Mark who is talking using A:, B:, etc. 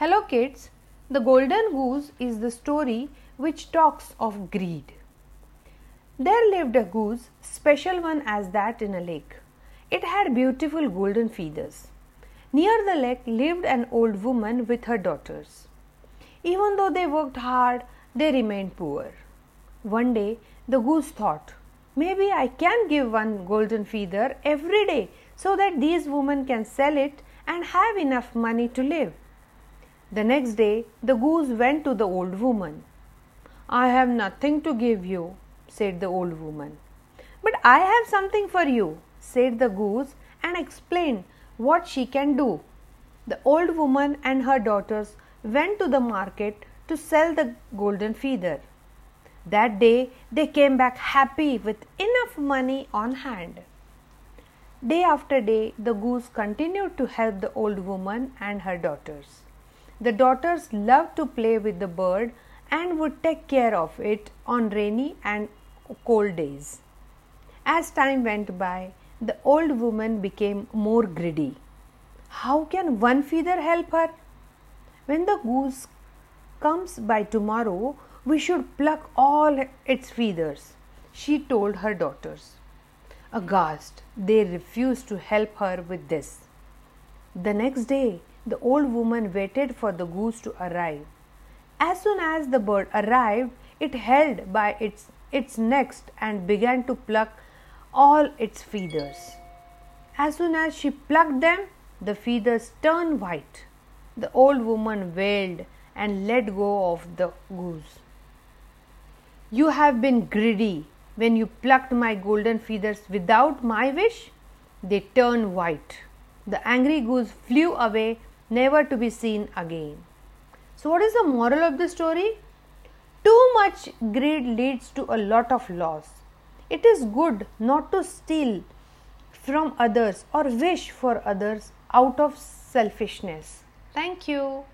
A: Hello kids, The Golden Goose is the story which talks of greed. There lived a goose, special one as that in a lake. It had beautiful golden feathers. Near the lake lived an old woman with her daughters. Even though they worked hard, they remained poor. One day the goose thought, Maybe I can give one golden feather every day so that these women can sell it and have enough money to live. The next day the goose went to the old woman. I have nothing to give you, said the old woman. But I have something for you, said the goose and explained what she can do. The old woman and her daughters went to the market to sell the golden feather. That day they came back happy with enough money on hand. Day after day, the goose continued to help the old woman and her daughters. The daughters loved to play with the bird and would take care of it on rainy and cold days. As time went by, the old woman became more greedy. How can one feather help her? When the goose comes by tomorrow, we should pluck all its feathers, she told her daughters. Aghast, they refused to help her with this. The next day, the old woman waited for the goose to arrive. As soon as the bird arrived, it held by its, its neck and began to pluck all its feathers. As soon as she plucked them, the feathers turned white. The old woman wailed and let go of the goose. You have been greedy when you plucked my golden feathers without my wish. They turned white. The angry goose flew away never to be seen again. So, what is the moral of the story? Too much greed leads to a lot of loss. It is good not to steal from others or wish for others out of selfishness. Thank you.